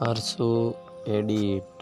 আরশো edit.